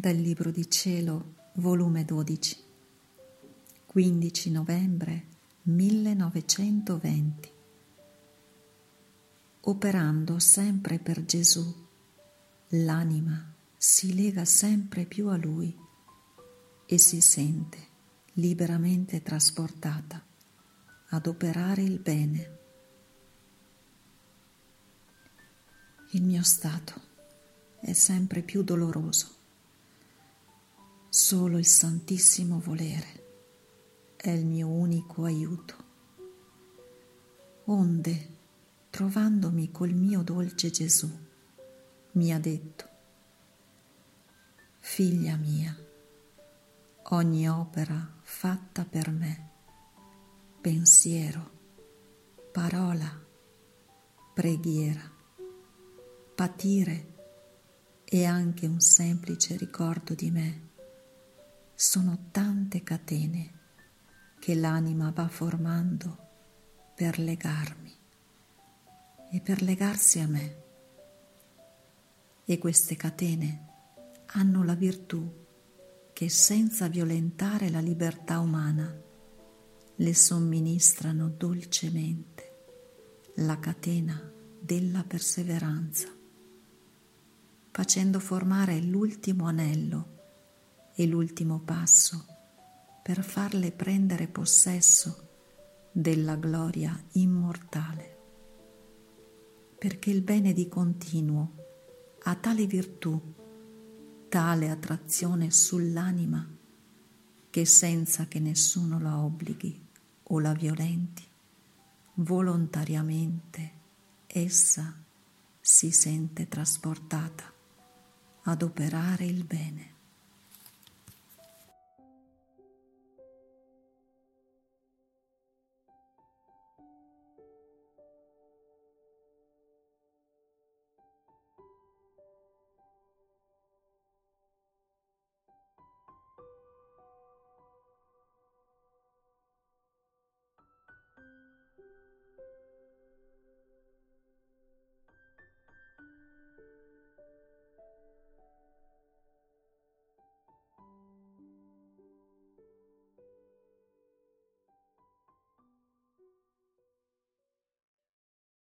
Dal Libro di Cielo, volume 12, 15 novembre 1920. Operando sempre per Gesù, l'anima si lega sempre più a Lui e si sente liberamente trasportata ad operare il bene. Il mio stato è sempre più doloroso. Solo il Santissimo Volere è il mio unico aiuto. Onde, trovandomi col mio dolce Gesù, mi ha detto, Figlia mia, ogni opera fatta per me, pensiero, parola, preghiera, patire e anche un semplice ricordo di me. Sono tante catene che l'anima va formando per legarmi e per legarsi a me. E queste catene hanno la virtù che senza violentare la libertà umana le somministrano dolcemente la catena della perseveranza facendo formare l'ultimo anello e l'ultimo passo per farle prendere possesso della gloria immortale. Perché il bene di continuo ha tale virtù, tale attrazione sull'anima, che senza che nessuno la obblighi o la violenti, volontariamente essa si sente trasportata ad operare il bene.